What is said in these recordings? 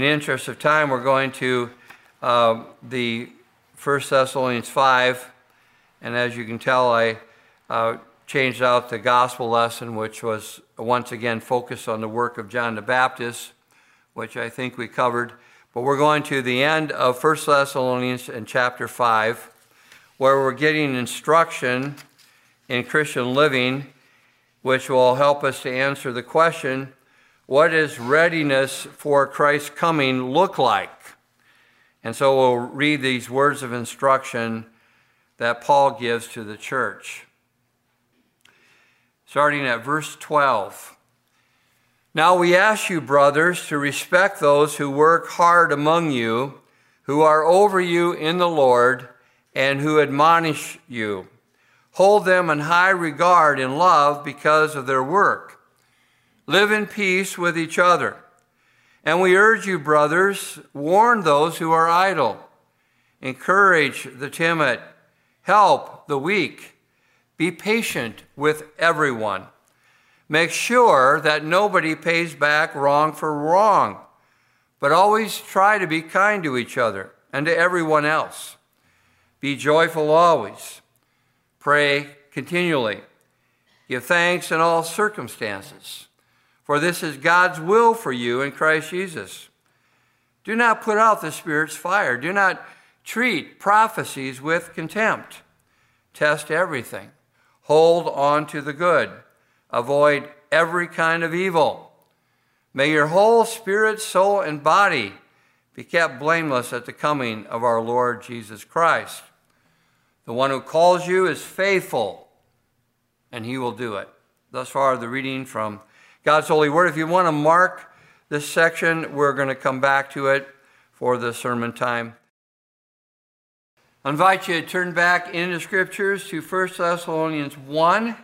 in the interest of time, we're going to uh, the 1 Thessalonians 5. And as you can tell, I uh, changed out the gospel lesson, which was once again focused on the work of John the Baptist, which I think we covered. But we're going to the end of 1 Thessalonians in chapter 5, where we're getting instruction in Christian living, which will help us to answer the question what does readiness for Christ's coming look like? And so we'll read these words of instruction that Paul gives to the church. Starting at verse 12. Now we ask you, brothers, to respect those who work hard among you, who are over you in the Lord, and who admonish you. Hold them in high regard and love because of their work. Live in peace with each other. And we urge you, brothers, warn those who are idle, encourage the timid, help the weak, be patient with everyone. Make sure that nobody pays back wrong for wrong, but always try to be kind to each other and to everyone else. Be joyful always. Pray continually. Give thanks in all circumstances for this is God's will for you in Christ Jesus. Do not put out the Spirit's fire. Do not treat prophecies with contempt. Test everything. Hold on to the good. Avoid every kind of evil. May your whole spirit, soul, and body be kept blameless at the coming of our Lord Jesus Christ. The one who calls you is faithful, and he will do it. Thus far, the reading from God's holy word. If you want to mark this section, we're going to come back to it for the sermon time. I invite you to turn back into scriptures to 1 Thessalonians 1.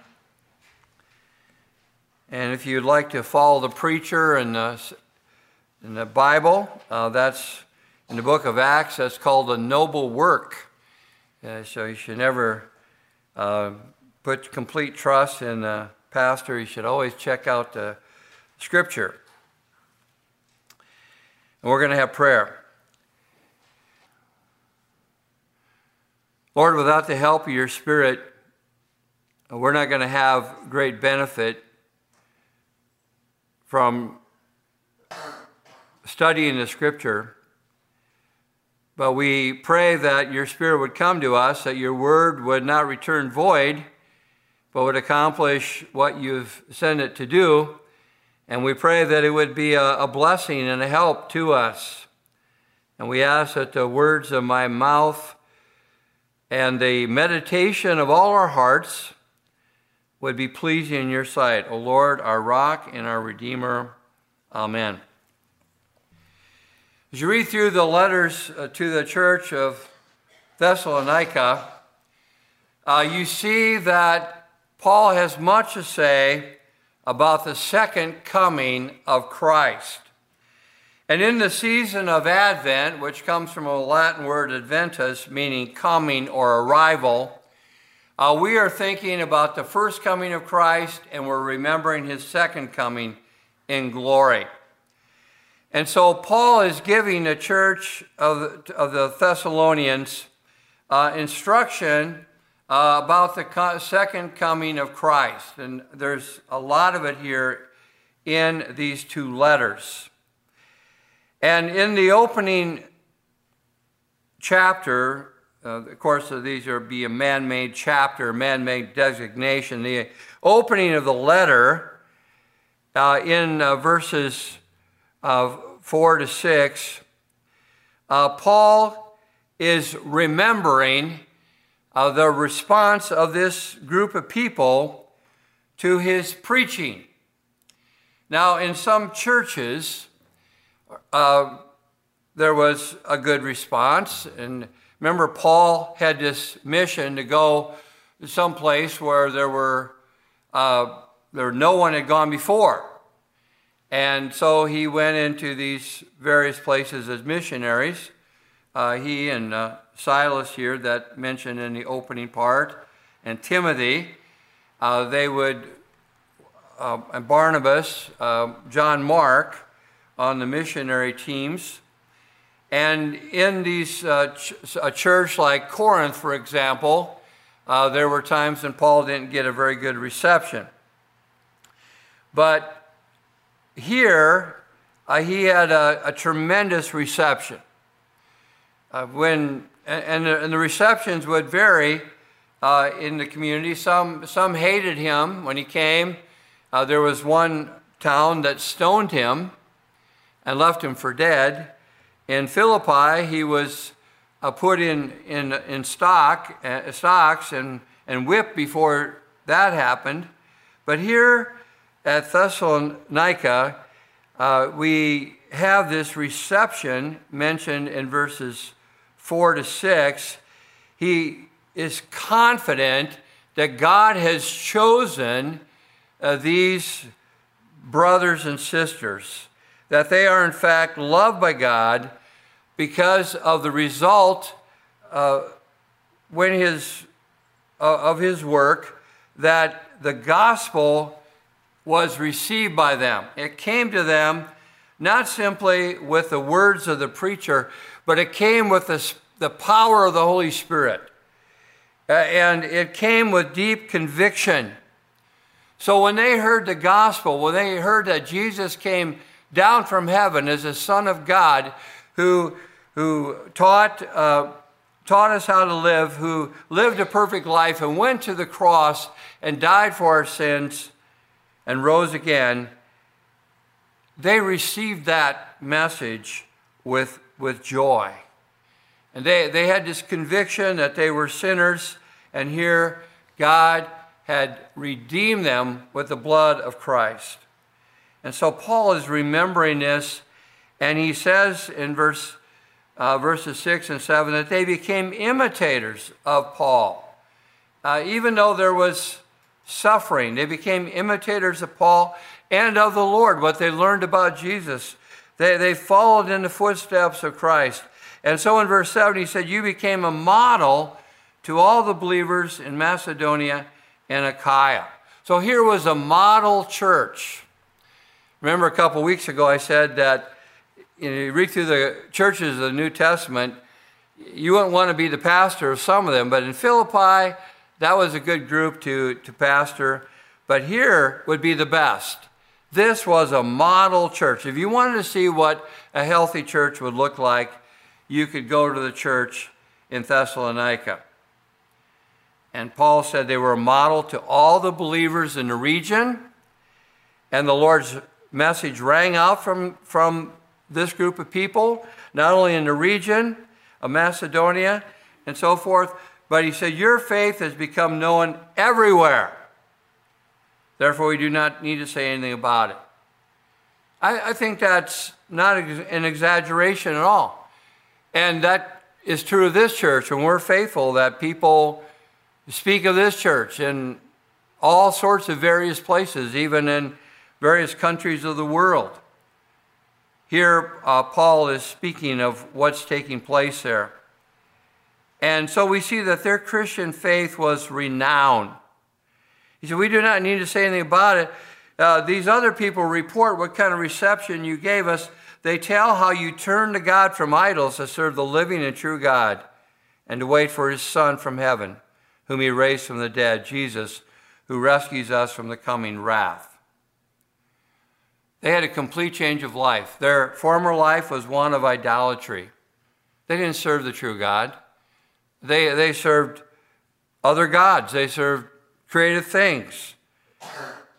And if you'd like to follow the preacher in the, the Bible, uh, that's in the book of Acts, that's called a noble work. Uh, so you should never uh, put complete trust in the pastor, you should always check out the scripture. And we're going to have prayer. Lord, without the help of your Spirit, we're not going to have great benefit from studying the Scripture. But we pray that your Spirit would come to us, that your word would not return void but would accomplish what you've sent it to do. And we pray that it would be a, a blessing and a help to us. And we ask that the words of my mouth and the meditation of all our hearts would be pleasing in your sight, O Lord, our rock and our redeemer. Amen. As you read through the letters uh, to the church of Thessalonica, uh, you see that Paul has much to say about the second coming of Christ. And in the season of Advent, which comes from a Latin word adventus, meaning coming or arrival, uh, we are thinking about the first coming of Christ and we're remembering his second coming in glory. And so Paul is giving the church of, of the Thessalonians uh, instruction uh, about the co- second coming of Christ. And there's a lot of it here in these two letters. And in the opening chapter, uh, of course, these are be a man-made chapter, man-made designation. The opening of the letter uh, in uh, verses uh, four to six, uh, Paul is remembering uh, the response of this group of people to his preaching. Now, in some churches, uh, there was a good response. And remember, Paul had this mission to go someplace where there were uh, there no one had gone before. And so he went into these various places as missionaries. Uh, he and uh, Silas here that mentioned in the opening part, and Timothy, uh, they would, uh, and Barnabas, uh, John Mark, on the missionary teams. And in these uh, ch- a church like Corinth, for example, uh, there were times when Paul didn't get a very good reception. But here, uh, he had a, a, tremendous reception. Uh, when and, and, the, receptions would vary uh, in the community. Some some hated him when he came. Uh, there was one town that stoned him and left him for dead. In Philippi, he was uh, put in, in, in stock, uh, stocks and, and whipped before that happened. But here at Thessalonica, uh, we have this reception mentioned in verses 4 to 6. He is confident that God has chosen uh, these brothers and sisters that they are in fact loved by God because of the result uh, when his, uh, of his work that the gospel was received by them. It came to them not simply with the words of the preacher, but it came with the, the power of the Holy Spirit. Uh, and it came with deep conviction. So when they heard the gospel, when they heard that Jesus came down from heaven as a Son of God who, who taught, uh, taught us how to live, who lived a perfect life and went to the cross and died for our sins and rose again, they received that message with, with joy. And they, they had this conviction that they were sinners, and here God had redeemed them with the blood of Christ. And so Paul is remembering this, and he says in verse, uh, verses 6 and 7 that they became imitators of Paul. Uh, even though there was suffering, they became imitators of Paul and of the Lord, what they learned about Jesus. They, they followed in the footsteps of Christ. And so in verse 7, he said, You became a model to all the believers in Macedonia and Achaia. So here was a model church. Remember a couple weeks ago, I said that you, know, you read through the churches of the New Testament, you wouldn't want to be the pastor of some of them, but in Philippi, that was a good group to, to pastor. But here would be the best. This was a model church. If you wanted to see what a healthy church would look like, you could go to the church in Thessalonica. And Paul said they were a model to all the believers in the region. And the Lord's message rang out from, from this group of people, not only in the region of Macedonia and so forth, but he said, Your faith has become known everywhere. Therefore, we do not need to say anything about it. I, I think that's not an exaggeration at all. And that is true of this church. When we're faithful, that people speak of this church in all sorts of various places, even in various countries of the world. Here, uh, Paul is speaking of what's taking place there. And so we see that their Christian faith was renowned. Said, We do not need to say anything about it. Uh, these other people report what kind of reception you gave us. They tell how you turned to God from idols to serve the living and true God and to wait for his Son from heaven, whom he raised from the dead, Jesus, who rescues us from the coming wrath. They had a complete change of life. Their former life was one of idolatry. They didn't serve the true God. They, they served other gods. They served creative things.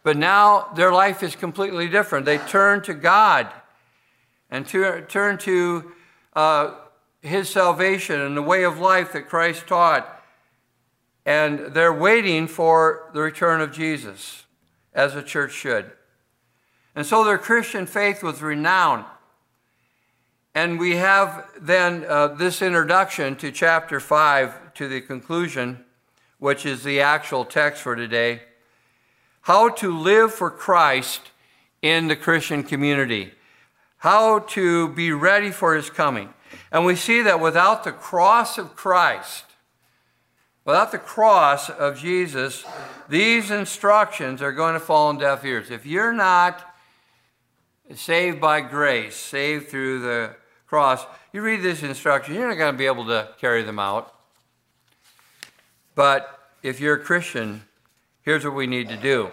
But now their life is completely different. They turn to God and to, turn to uh, His salvation and the way of life that Christ taught. And they're waiting for the return of Jesus, as a church should. And so their Christian faith was renowned. And we have then uh, this introduction to chapter 5 to the conclusion, which is the actual text for today. How to live for Christ in the Christian community. How to be ready for his coming. And we see that without the cross of Christ, without the cross of Jesus, these instructions are going to fall on deaf ears. If you're not saved by grace, saved through the cross. You read this instruction, you're not going to be able to carry them out. But if you're a Christian, here's what we need to do.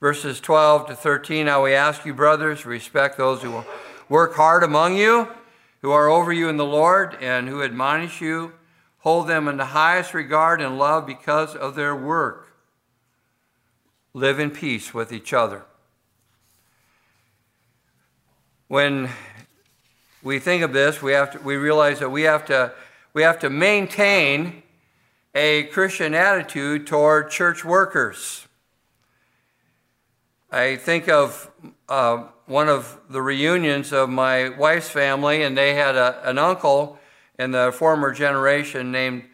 Verses 12 to 13 Now we ask you, brothers, respect those who work hard among you, who are over you in the Lord, and who admonish you. Hold them in the highest regard and love because of their work. Live in peace with each other. When we think of this, we, have to, we realize that we have, to, we have to maintain a Christian attitude toward church workers. I think of uh, one of the reunions of my wife's family, and they had a, an uncle in the former generation named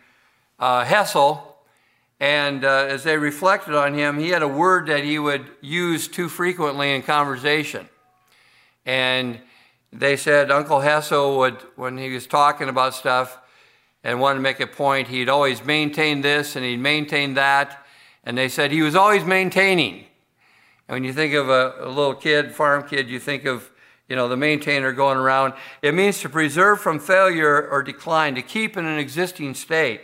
uh, Hessel. And uh, as they reflected on him, he had a word that he would use too frequently in conversation. And they said Uncle Hessel would, when he was talking about stuff and wanted to make a point, he'd always maintain this and he'd maintain that. And they said he was always maintaining. And when you think of a, a little kid, farm kid, you think of you know, the maintainer going around. It means to preserve from failure or decline, to keep in an existing state.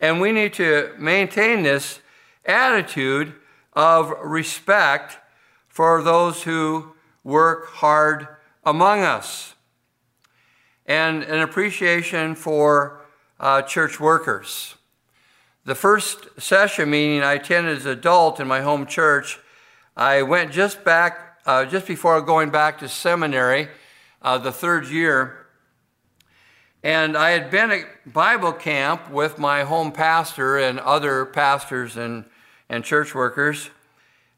And we need to maintain this attitude of respect for those who work hard among us and an appreciation for uh, church workers. The first session meeting I attended as an adult in my home church, I went just back, uh, just before going back to seminary, uh, the third year. And I had been at Bible camp with my home pastor and other pastors and, and church workers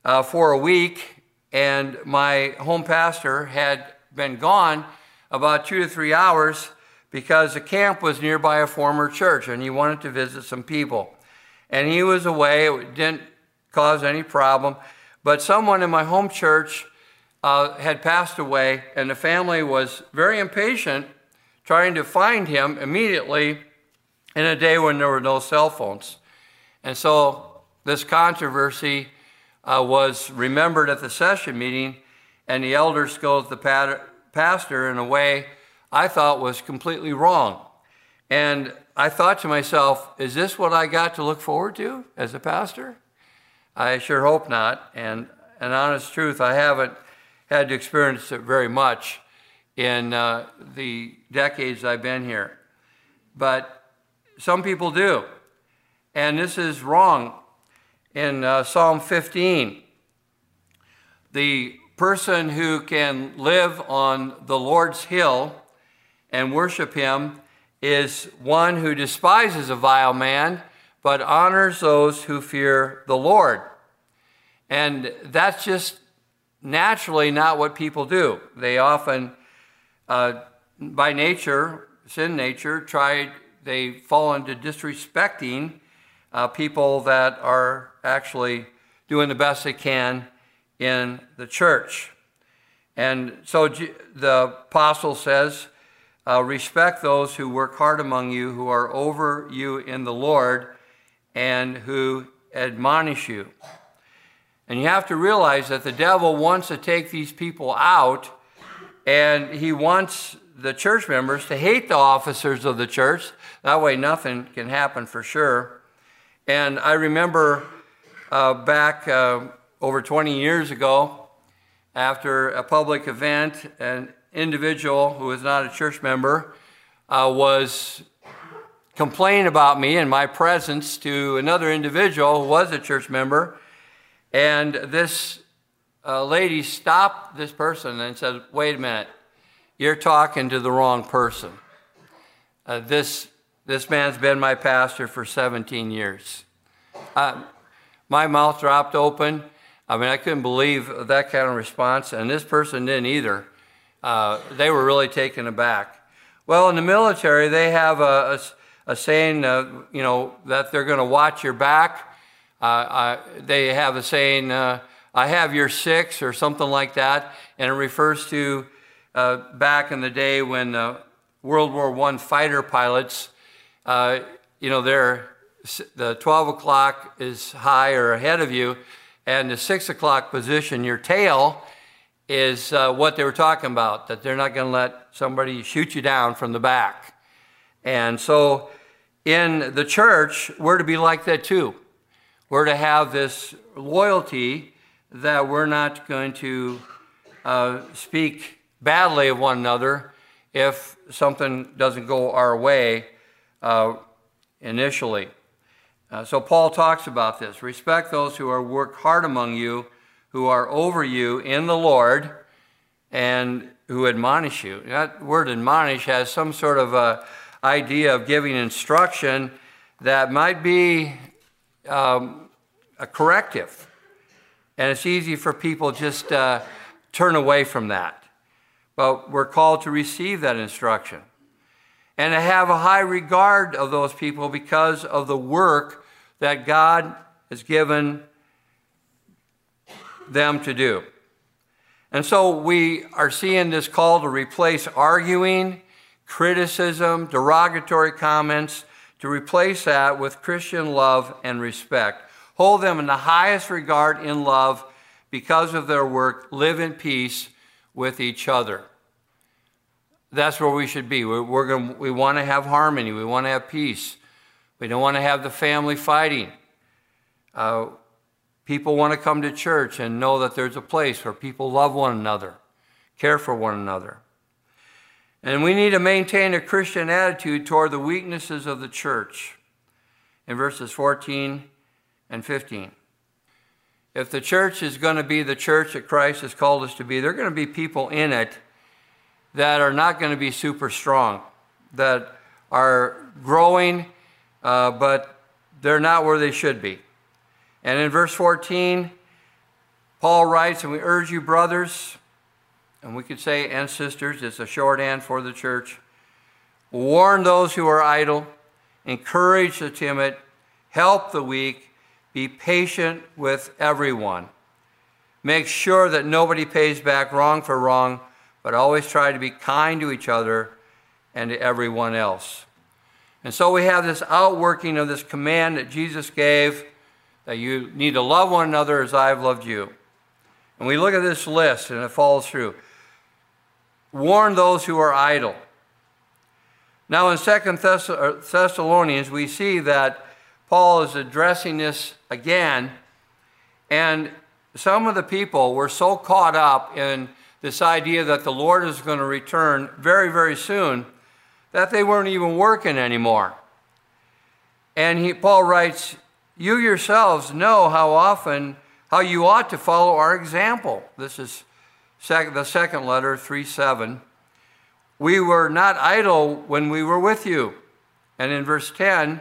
uh, for a week. And my home pastor had been gone about two to three hours because the camp was nearby a former church and he wanted to visit some people. And he was away, it didn't cause any problem. But someone in my home church uh, had passed away, and the family was very impatient trying to find him immediately in a day when there were no cell phones. And so this controversy uh, was remembered at the session meeting, and the elder scolds the pastor in a way I thought was completely wrong. And I thought to myself, is this what I got to look forward to as a pastor? I sure hope not. And an honest truth, I haven't had to experience it very much in uh, the decades I've been here. But some people do. And this is wrong. In uh, Psalm 15, the person who can live on the Lord's hill and worship him is one who despises a vile man, but honors those who fear the Lord. And that's just naturally not what people do. They often, uh, by nature, sin nature, try, they fall into disrespecting uh, people that are actually doing the best they can in the church. And so the apostle says, uh, respect those who work hard among you, who are over you in the Lord, and who admonish you. And you have to realize that the devil wants to take these people out, and he wants the church members to hate the officers of the church. That way, nothing can happen for sure. And I remember uh, back uh, over 20 years ago, after a public event, an individual who was not a church member uh, was complaining about me and my presence to another individual who was a church member. And this uh, lady stopped this person and said, Wait a minute, you're talking to the wrong person. Uh, this, this man's been my pastor for 17 years. Uh, my mouth dropped open. I mean, I couldn't believe that kind of response, and this person didn't either. Uh, they were really taken aback. Well, in the military, they have a, a, a saying, uh, you know, that they're going to watch your back uh, they have a saying, uh, I have your six, or something like that, and it refers to uh, back in the day when World War I fighter pilots, you know, they're, the 12 o'clock is high or ahead of you, and the 6 o'clock position, your tail is uh, what they were talking about, that they're not going to let somebody shoot you down from the back. And so in the church, we're to be like that too. We're to have this loyalty that we're not going to uh, speak badly of one another if something doesn't go our way uh, initially. Uh, so Paul talks about this. Respect those who are work hard among you, who are over you in the Lord, and who admonish you. That word admonish has some sort of a idea of giving instruction that might be um, a corrective. And it's easy for people just uh, turn away from that. But we're called to receive that instruction and to have a high regard of those people because of the work that God has given them to do. And so we are seeing this call to replace arguing, criticism, derogatory comments, to replace that with Christian love and respect. Hold them in the highest regard in love because of their work. Live in peace with each other. That's where we should be. We're, we're gonna, we want to have harmony. We want to have peace. We don't want to have the family fighting. Uh, people want to come to church and know that there's a place where people love one another, care for one another. And we need to maintain a Christian attitude toward the weaknesses of the church in verses 14 and 15. If the church is going to be the church that Christ has called us to be, there are going to be people in it that are not going to be super strong, that are growing, uh, but they're not where they should be. And in verse 14, Paul writes, And we urge you, brothers, and we could say, and sisters, it's a shorthand for the church, warn those who are idle, encourage the timid, help the weak, be patient with everyone. Make sure that nobody pays back wrong for wrong, but always try to be kind to each other and to everyone else. And so we have this outworking of this command that Jesus gave that you need to love one another as I have loved you. And we look at this list and it follows through. Warn those who are idle. Now, in Second Thessalonians, we see that Paul is addressing this again, and some of the people were so caught up in this idea that the Lord is going to return very, very soon that they weren't even working anymore. And he, Paul writes, You yourselves know how often, how you ought to follow our example. This is sec- the second letter, 3 7. We were not idle when we were with you. And in verse 10,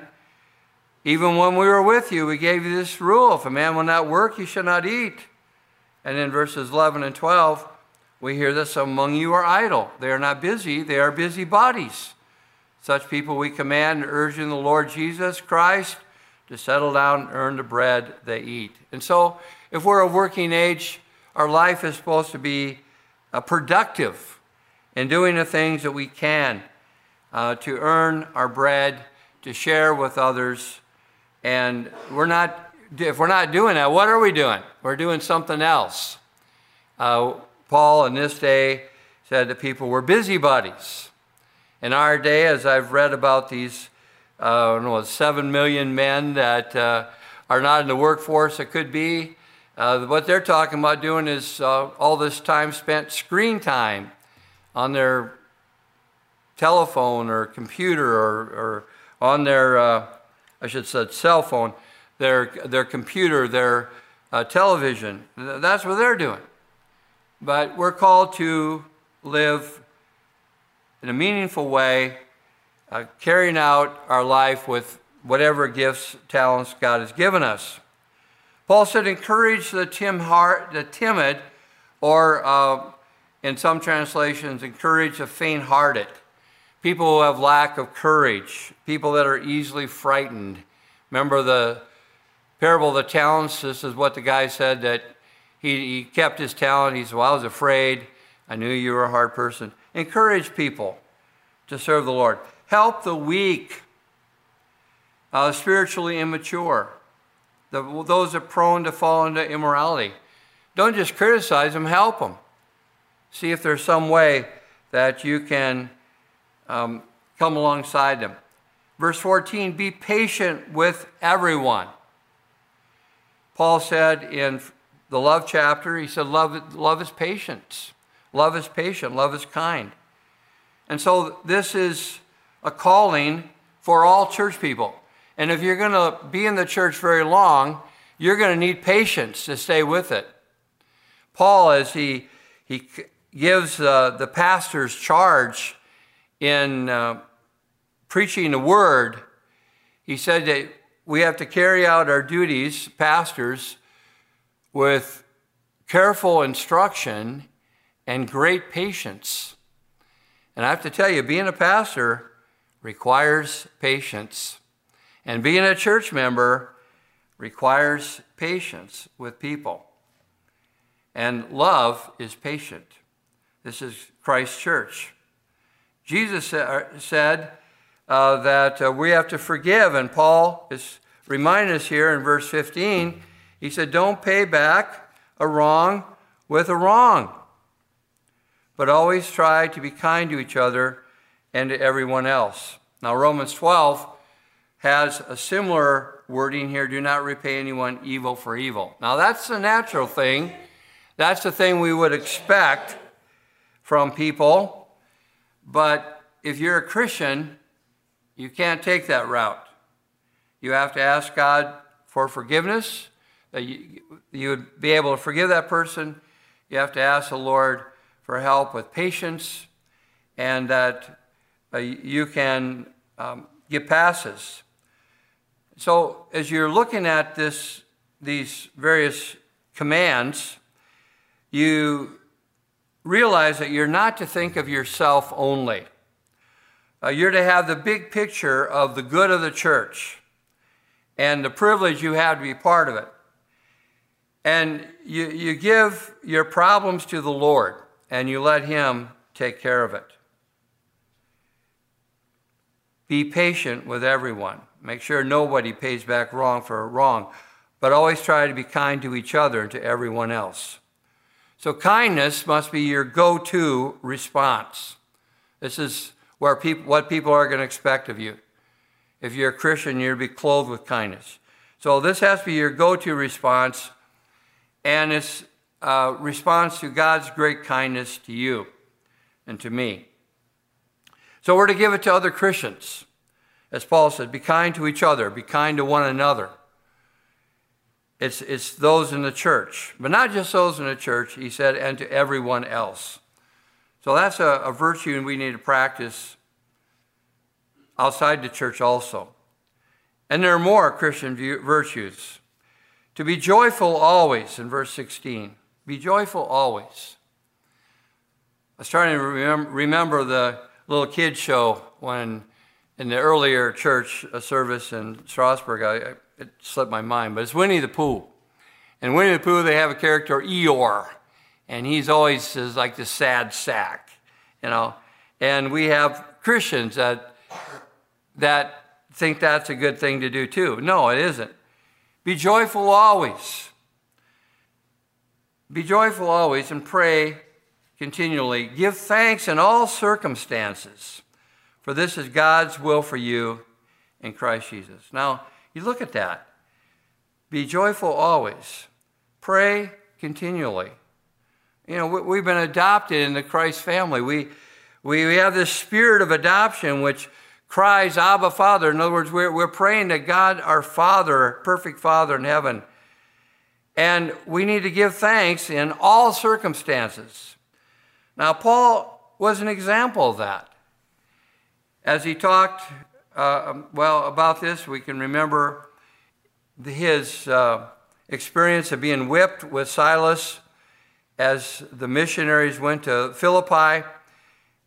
even when we were with you, we gave you this rule if a man will not work, he shall not eat. And in verses 11 and 12, we hear some among you are idle. They are not busy, they are busy bodies. Such people we command in the Lord Jesus Christ to settle down and earn the bread they eat. And so, if we're of working age, our life is supposed to be uh, productive in doing the things that we can uh, to earn our bread, to share with others. And we're not, if we're not doing that, what are we doing? We're doing something else. Uh, Paul in this day said that people were busybodies. In our day, as I've read about these, uh, know, seven million men that uh, are not in the workforce that could be, uh, what they're talking about doing is uh, all this time spent screen time on their telephone or computer or, or on their, uh, I should say, cell phone, their, their computer, their uh, television. That's what they're doing. But we're called to live in a meaningful way, uh, carrying out our life with whatever gifts, talents God has given us. Paul said, encourage the, tim heart, the timid, or uh, in some translations, encourage the faint hearted. People who have lack of courage, people that are easily frightened. Remember the parable of the talents? This is what the guy said that he, he kept his talent. He said, Well, I was afraid. I knew you were a hard person. Encourage people to serve the Lord. Help the weak, uh, spiritually immature the, those that are prone to fall into immorality. Don't just criticize them, help them. see if there's some way that you can um, come alongside them. Verse 14 be patient with everyone. Paul said in the love chapter, he said, Love, love is patience. Love is patient. Love is kind. And so this is a calling for all church people. And if you're going to be in the church very long, you're going to need patience to stay with it. Paul, as he, he gives uh, the pastor's charge in uh, preaching the word, he said that we have to carry out our duties, pastors, with careful instruction and great patience. And I have to tell you, being a pastor requires patience. And being a church member requires patience with people. And love is patient. This is Christ's church. Jesus said uh, that uh, we have to forgive, and Paul is reminding us here in verse 15. He said, Don't pay back a wrong with a wrong, but always try to be kind to each other and to everyone else. Now, Romans 12 has a similar wording here do not repay anyone evil for evil. Now, that's a natural thing. That's the thing we would expect from people. But if you're a Christian, you can't take that route. You have to ask God for forgiveness, that you, you would be able to forgive that person. You have to ask the Lord for help with patience, and that uh, you can um, give passes. So, as you're looking at this, these various commands, you realize that you're not to think of yourself only. Uh, you're to have the big picture of the good of the church and the privilege you have to be part of it. And you, you give your problems to the Lord and you let Him take care of it. Be patient with everyone. Make sure nobody pays back wrong for wrong, but always try to be kind to each other and to everyone else. So, kindness must be your go to response. This is where people, what people are going to expect of you. If you're a Christian, you're to be clothed with kindness. So, this has to be your go to response, and it's a response to God's great kindness to you and to me. So we're to give it to other Christians. As Paul said, be kind to each other, be kind to one another. It's, it's those in the church, but not just those in the church, he said, and to everyone else. So that's a, a virtue we need to practice outside the church also. And there are more Christian virtues. To be joyful always, in verse 16. Be joyful always. I was trying to remember the little kid show when in the earlier church uh, service in Strasbourg, I, I, it slipped my mind, but it's Winnie the Pooh. And Winnie the Pooh, they have a character, Eeyore, and he's always is like the sad sack, you know. And we have Christians that, that think that's a good thing to do too. No, it isn't. Be joyful always. Be joyful always and pray continually. Give thanks in all circumstances, for this is God's will for you in Christ Jesus. Now, you look at that. Be joyful always. Pray continually. You know, we've been adopted into Christ's family. We, we have this spirit of adoption which cries, Abba, Father. In other words, we're, we're praying to God, our Father, perfect Father in heaven. And we need to give thanks in all circumstances. Now, Paul was an example of that. As he talked, uh, um, well, about this, we can remember his uh, experience of being whipped with Silas as the missionaries went to Philippi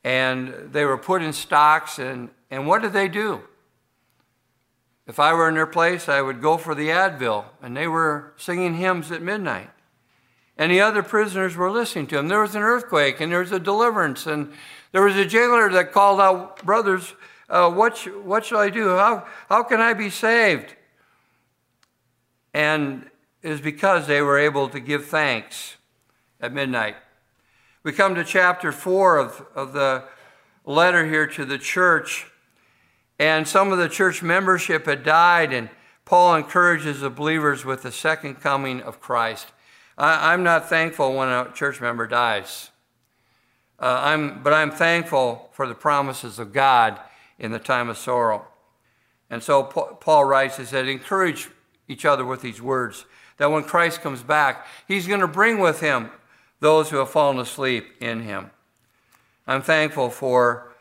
and they were put in stocks. And, and what did they do? If I were in their place, I would go for the Advil, and they were singing hymns at midnight and the other prisoners were listening to him. There was an earthquake, and there was a deliverance, and there was a jailer that called out, Brothers, uh, what, sh- what shall I do? How, how can I be saved? And it was because they were able to give thanks at midnight. We come to chapter 4 of, of the letter here to the church, and some of the church membership had died, and Paul encourages the believers with the second coming of Christ. I, am not thankful when a church member dies, uh, I'm, but I'm thankful for the promises of God in the time of sorrow. And so Paul writes, he said, encourage each other with these words that when Christ comes back, he's going to bring with him those who have fallen asleep in him. I'm thankful for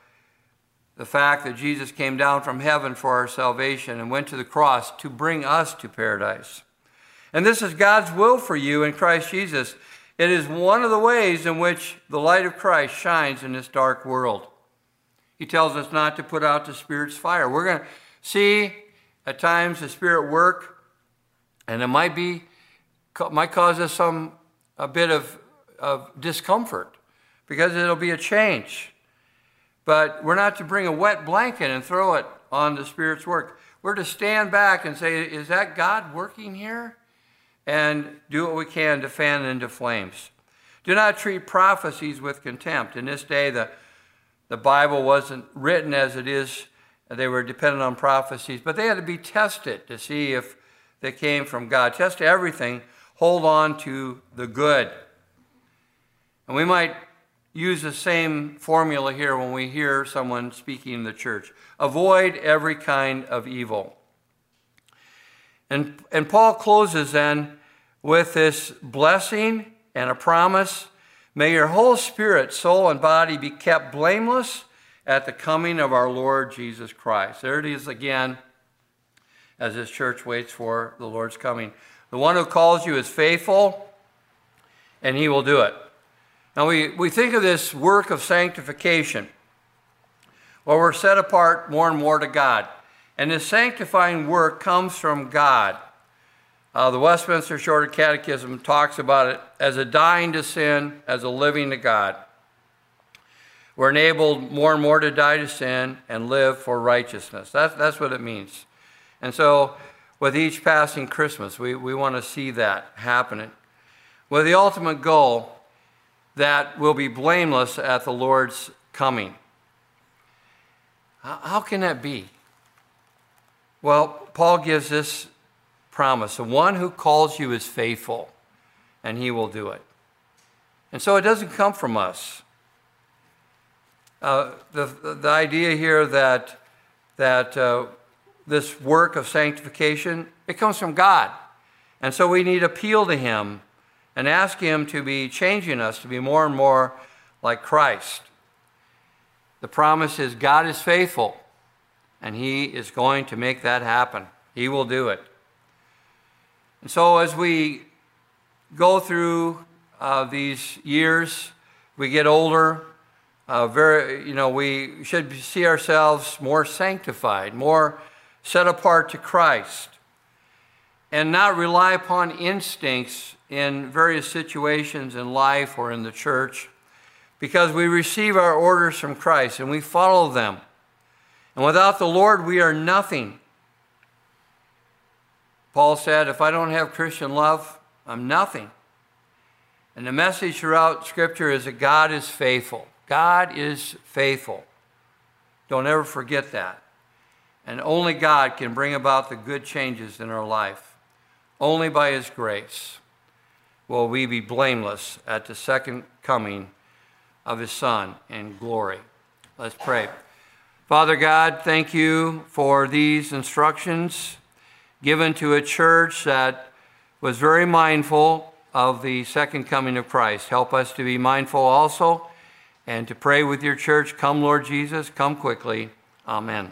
the fact that Jesus came down from heaven for our salvation and went to the cross to bring us to paradise. And this is God's will for you in Christ Jesus. It is one of the ways in which the light of Christ shines in this dark world. He tells us not to put out the Spirit's fire. We're going to see at times the Spirit work, and it might be might cause us some a bit of, of discomfort because it'll be a change. But we're not to bring a wet blanket and throw it on the Spirit's work. We're to stand back and say, Is that God working here? And do what we can to fan into flames. Do not treat prophecies with contempt. In this day, the, the Bible wasn't written as it is, they were dependent on prophecies, but they had to be tested to see if they came from God. Test everything, hold on to the good. And we might use the same formula here when we hear someone speaking in the church avoid every kind of evil. And, and Paul closes then with this blessing and a promise May your whole spirit, soul, and body be kept blameless at the coming of our Lord Jesus Christ. There it is again as this church waits for the Lord's coming. The one who calls you is faithful, and he will do it. Now, we, we think of this work of sanctification, where we're set apart more and more to God. And this sanctifying work comes from God. Uh, the Westminster Shorter Catechism talks about it as a dying to sin, as a living to God. We're enabled more and more to die to sin and live for righteousness. That's, that's what it means. And so, with each passing Christmas, we, we want to see that happening. With the ultimate goal that we'll be blameless at the Lord's coming. How can that be? Well, Paul gives this promise the one who calls you is faithful, and he will do it. And so it doesn't come from us. Uh, the, the idea here that, that uh, this work of sanctification, it comes from God. And so we need appeal to him and ask Him to be changing us to be more and more like Christ. The promise is God is faithful, and He is going to make that happen. He will do it. And so, as we go through uh, these years, we get older. Uh, very, you know, we should see ourselves more sanctified, more set apart to Christ, and not rely upon instincts in various situations in life or in the church because we receive our orders from Christ and we follow them. And without the Lord, we are nothing. Paul said, If I don't have Christian love, I'm nothing. And the message throughout Scripture is that God is faithful. God is faithful. Don't ever forget that. And only God can bring about the good changes in our life, only by His grace will we be blameless at the second coming of his Son in glory. Let's pray. Father God, thank you for these instructions given to a church that was very mindful of the second coming of Christ. Help us to be mindful also and to pray with your church. Come, Lord Jesus, come quickly. Amen.